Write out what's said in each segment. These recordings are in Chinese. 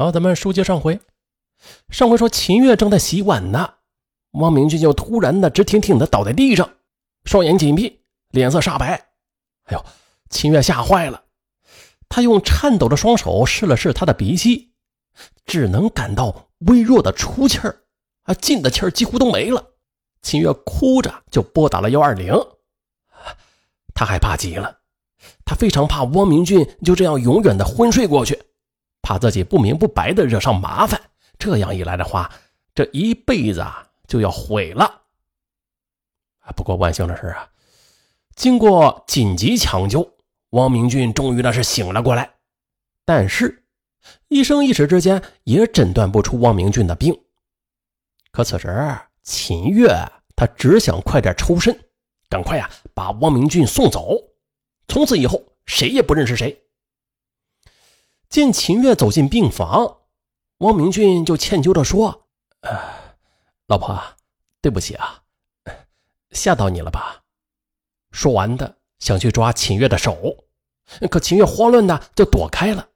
好，咱们书接上回。上回说秦月正在洗碗呢，汪明俊就突然的直挺挺的倒在地上，双眼紧闭，脸色煞白。哎呦，秦月吓坏了，他用颤抖的双手试了试他的鼻息，只能感到微弱的出气儿，啊，进的气儿几乎都没了。秦月哭着就拨打了幺二零，他害怕极了，他非常怕汪明俊就这样永远的昏睡过去。怕自己不明不白的惹上麻烦，这样一来的话，这一辈子啊就要毁了。不过万幸的是啊，经过紧急抢救，汪明俊终于那是醒了过来。但是，医生一时之间也诊断不出汪明俊的病。可此时，秦月他只想快点抽身，赶快呀把汪明俊送走，从此以后谁也不认识谁。见秦月走进病房，汪明俊就歉疚地说：“呃，老婆，对不起啊，吓到你了吧？”说完的想去抓秦月的手，可秦月慌乱的就躲开了。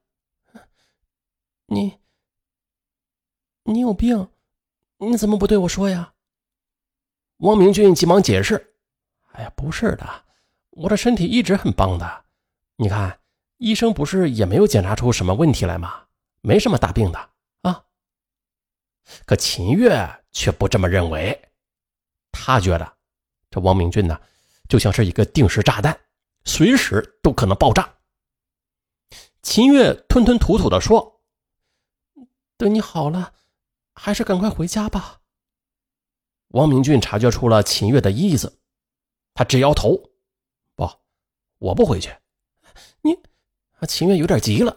“你，你有病？你怎么不对我说呀？”汪明俊急忙解释：“哎呀，不是的，我的身体一直很棒的，你看。”医生不是也没有检查出什么问题来吗？没什么大病的啊。可秦月却不这么认为，他觉得这王明俊呢，就像是一个定时炸弹，随时都可能爆炸。秦月吞吞吐吐的说：“等你好了，还是赶快回家吧。”王明俊察觉出了秦月的意思，他直摇头：“不，我不回去。”你。秦月有点急了，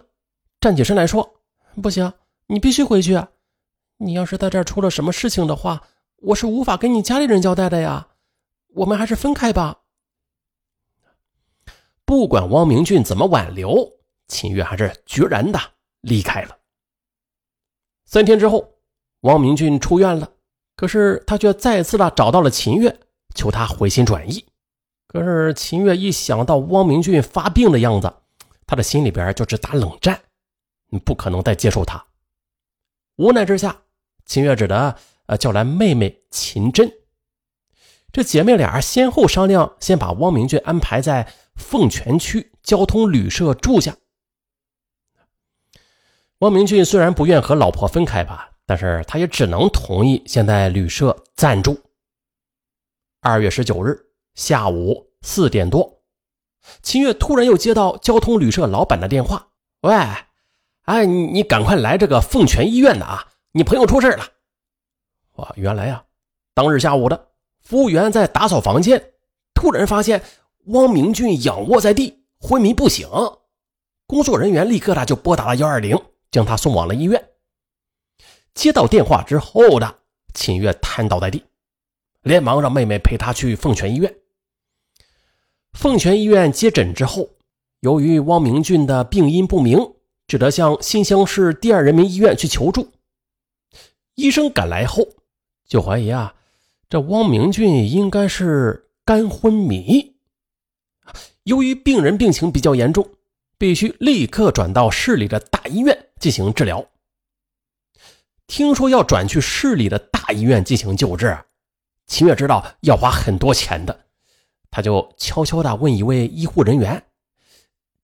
站起身来说：“不行，你必须回去。你要是在这儿出了什么事情的话，我是无法跟你家里人交代的呀。我们还是分开吧。”不管汪明俊怎么挽留，秦月还是决然的离开了。三天之后，汪明俊出院了，可是他却再次的找到了秦月，求他回心转意。可是秦月一想到汪明俊发病的样子，他的心里边就直打冷战，你不可能再接受他。无奈之下，秦月只得呃叫来妹妹秦真。这姐妹俩先后商量，先把汪明俊安排在凤泉区交通旅社住下。汪明俊虽然不愿和老婆分开吧，但是他也只能同意先在旅社暂住。二月十九日下午四点多。秦月突然又接到交通旅社老板的电话：“喂，哎，你你赶快来这个凤泉医院的啊！你朋友出事了。”哇，原来呀，当日下午的服务员在打扫房间，突然发现汪明俊仰卧在地，昏迷不醒。工作人员立刻的就拨打了幺二零，将他送往了医院。接到电话之后的秦月瘫倒在地，连忙让妹妹陪他去凤泉医院。凤泉医院接诊之后，由于汪明俊的病因不明，只得向新乡市第二人民医院去求助。医生赶来后，就怀疑啊，这汪明俊应该是肝昏迷。由于病人病情比较严重，必须立刻转到市里的大医院进行治疗。听说要转去市里的大医院进行救治，秦月知道要花很多钱的。他就悄悄地问一位医护人员：“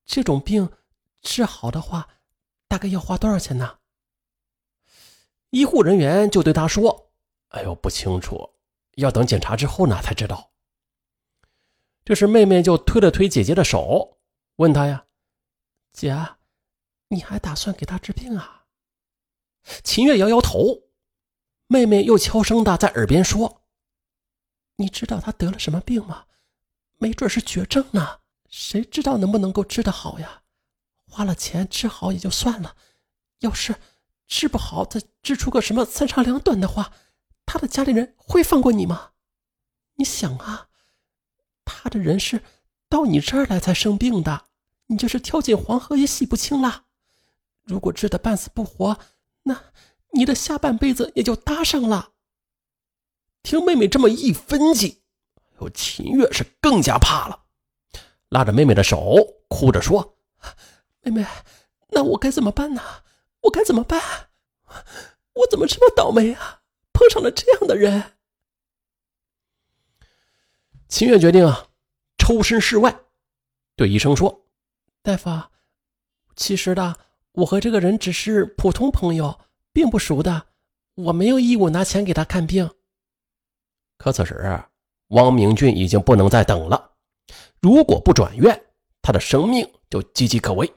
这种病治好的话，大概要花多少钱呢？”医护人员就对他说：“哎呦，不清楚，要等检查之后呢才知道。”这时，妹妹就推了推姐姐的手，问她呀：“姐，你还打算给他治病啊？”秦月摇摇头，妹妹又悄声的在耳边说：“你知道他得了什么病吗？”没准是绝症呢，谁知道能不能够治得好呀？花了钱治好也就算了，要是治不好，再治出个什么三长两短的话，他的家里人会放过你吗？你想啊，他的人是到你这儿来才生病的，你就是跳进黄河也洗不清了。如果治得半死不活，那你的下半辈子也就搭上了。听妹妹这么一分析。秦月是更加怕了，拉着妹妹的手，哭着说：“妹妹，那我该怎么办呢？我该怎么办？我怎么这么倒霉啊？碰上了这样的人。秦月决定啊，抽身事外，对医生说：“大夫，其实的，我和这个人只是普通朋友，并不熟的，我没有义务拿钱给他看病。”可此时，汪明俊已经不能再等了。如果不转院，他的生命就岌岌可危。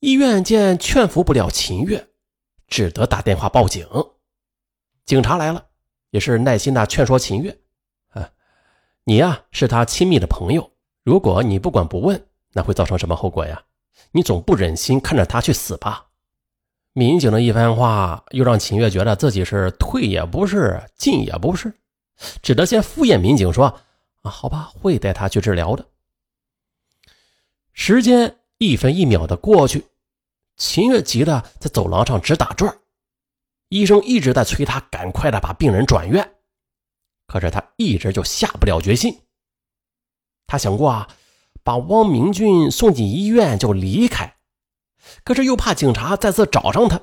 医院见劝服不了秦月，只得打电话报警。警察来了，也是耐心的劝说秦月：“啊，你呀是他亲密的朋友，如果你不管不问，那会造成什么后果呀？你总不忍心看着他去死吧？”民警的一番话，又让秦月觉得自己是退也不是，进也不是，只得先敷衍民警说。啊，好吧，会带他去治疗的。时间一分一秒的过去，秦月急得在走廊上直打转。医生一直在催他赶快的把病人转院，可是他一直就下不了决心。他想过啊，把汪明俊送进医院就离开，可是又怕警察再次找上他。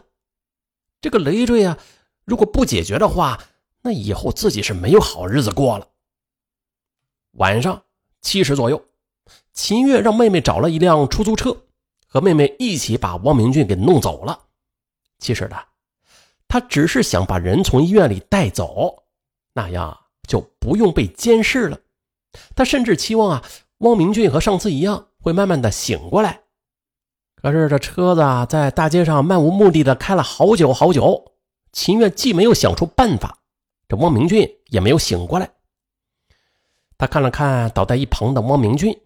这个累赘啊，如果不解决的话，那以后自己是没有好日子过了。晚上七时左右，秦月让妹妹找了一辆出租车，和妹妹一起把汪明俊给弄走了。其实呢，他只是想把人从医院里带走，那样就不用被监视了。他甚至期望啊，汪明俊和上次一样会慢慢的醒过来。可是这车子啊，在大街上漫无目的的开了好久好久，秦月既没有想出办法，这汪明俊也没有醒过来。他看了看倒在一旁的汪明俊，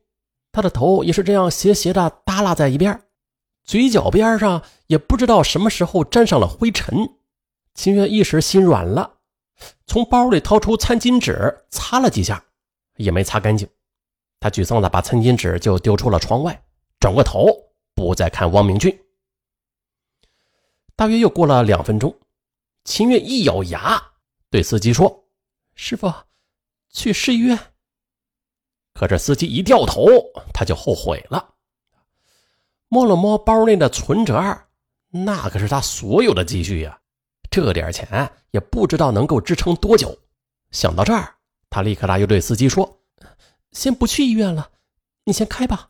他的头也是这样斜斜的耷拉在一边，嘴角边上也不知道什么时候沾上了灰尘。秦月一时心软了，从包里掏出餐巾纸擦了几下，也没擦干净。他沮丧的把餐巾纸就丢出了窗外，转过头不再看汪明俊。大约又过了两分钟，秦月一咬牙对司机说：“师傅，去市医院。”可这司机一掉头，他就后悔了。摸了摸包内的存折，那可是他所有的积蓄呀，这点钱也不知道能够支撑多久。想到这儿，他立刻他又对司机说：“先不去医院了，你先开吧。”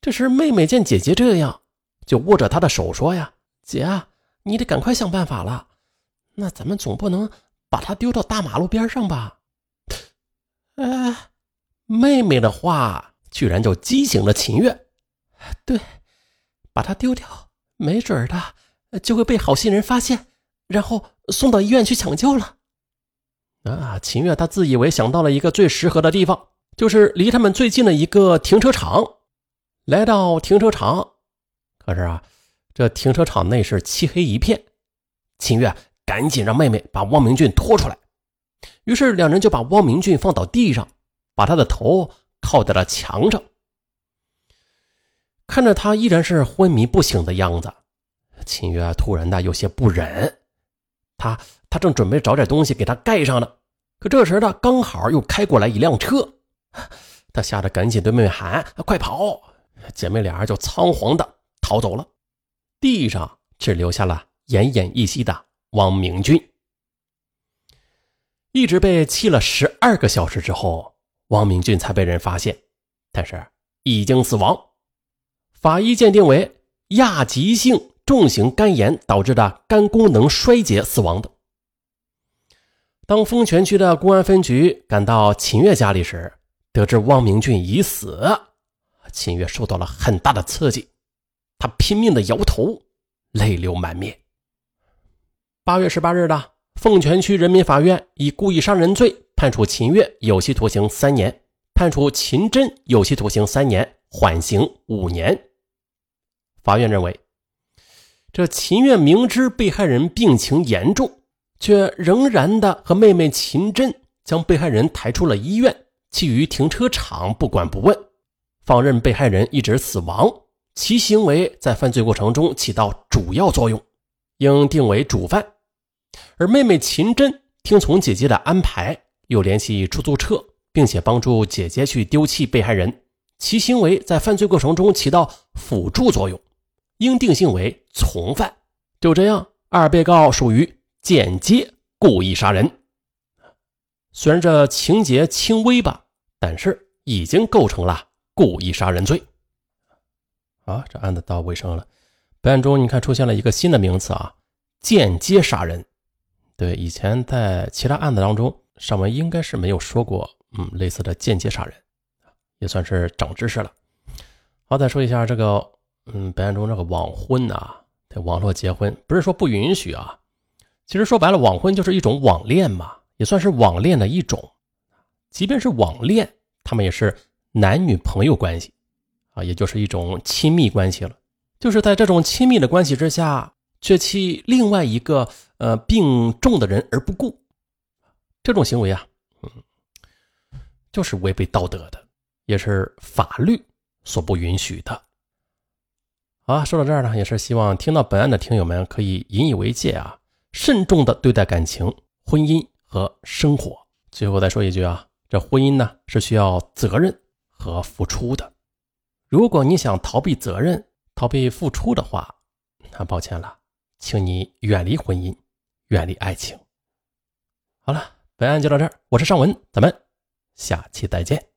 这时，妹妹见姐姐这样，就握着她的手说：“呀，姐啊，你得赶快想办法了。那咱们总不能把他丢到大马路边上吧？”哎，妹妹的话居然就激醒了秦月。对，把他丢掉，没准的就会被好心人发现，然后送到医院去抢救了。啊，秦月他自以为想到了一个最适合的地方，就是离他们最近的一个停车场。来到停车场，可是啊，这停车场内是漆黑一片。秦月赶紧让妹妹把汪明俊拖出来。于是两人就把汪明俊放到地上，把他的头靠在了墙上。看着他依然是昏迷不醒的样子，秦月突然的有些不忍。他他正准备找点东西给他盖上呢，可这时呢，刚好又开过来一辆车，他吓得赶紧对妹妹喊：“快跑！”姐妹俩就仓皇的逃走了。地上只留下了奄奄一息的汪明俊。一直被气了十二个小时之后，汪明俊才被人发现，但是已经死亡。法医鉴定为亚急性重型肝炎导致的肝功能衰竭死亡的。当丰泉区的公安分局赶到秦月家里时，得知汪明俊已死，秦月受到了很大的刺激，他拼命的摇头，泪流满面。八月十八日的。凤泉区人民法院以故意杀人罪判处秦月有期徒刑三年，判处秦真有期徒刑三年，缓刑五年。法院认为，这秦月明知被害人病情严重，却仍然的和妹妹秦真将被害人抬出了医院，弃于停车场不管不问，放任被害人一直死亡，其行为在犯罪过程中起到主要作用，应定为主犯。而妹妹秦真听从姐姐的安排，又联系出租车，并且帮助姐姐去丢弃被害人，其行为在犯罪过程中起到辅助作用，应定性为从犯。就这样，二被告属于间接故意杀人。虽然这情节轻微吧，但是已经构成了故意杀人罪。啊，这案子到尾声了。本案中，你看出现了一个新的名词啊，间接杀人。对，以前在其他案子当中，上文应该是没有说过，嗯，类似的间接杀人，也算是长知识了。好，再说一下这个，嗯，本案中这个网婚啊，在网络结婚，不是说不允许啊，其实说白了，网婚就是一种网恋嘛，也算是网恋的一种。即便是网恋，他们也是男女朋友关系啊，也就是一种亲密关系了。就是在这种亲密的关系之下。却弃另外一个呃病重的人而不顾，这种行为啊，嗯，就是违背道德的，也是法律所不允许的。好，说到这儿呢，也是希望听到本案的听友们可以引以为戒啊，慎重的对待感情、婚姻和生活。最后再说一句啊，这婚姻呢是需要责任和付出的。如果你想逃避责任、逃避付出的话，那抱歉了。请你远离婚姻，远离爱情。好了，本案就到这儿，我是尚文，咱们下期再见。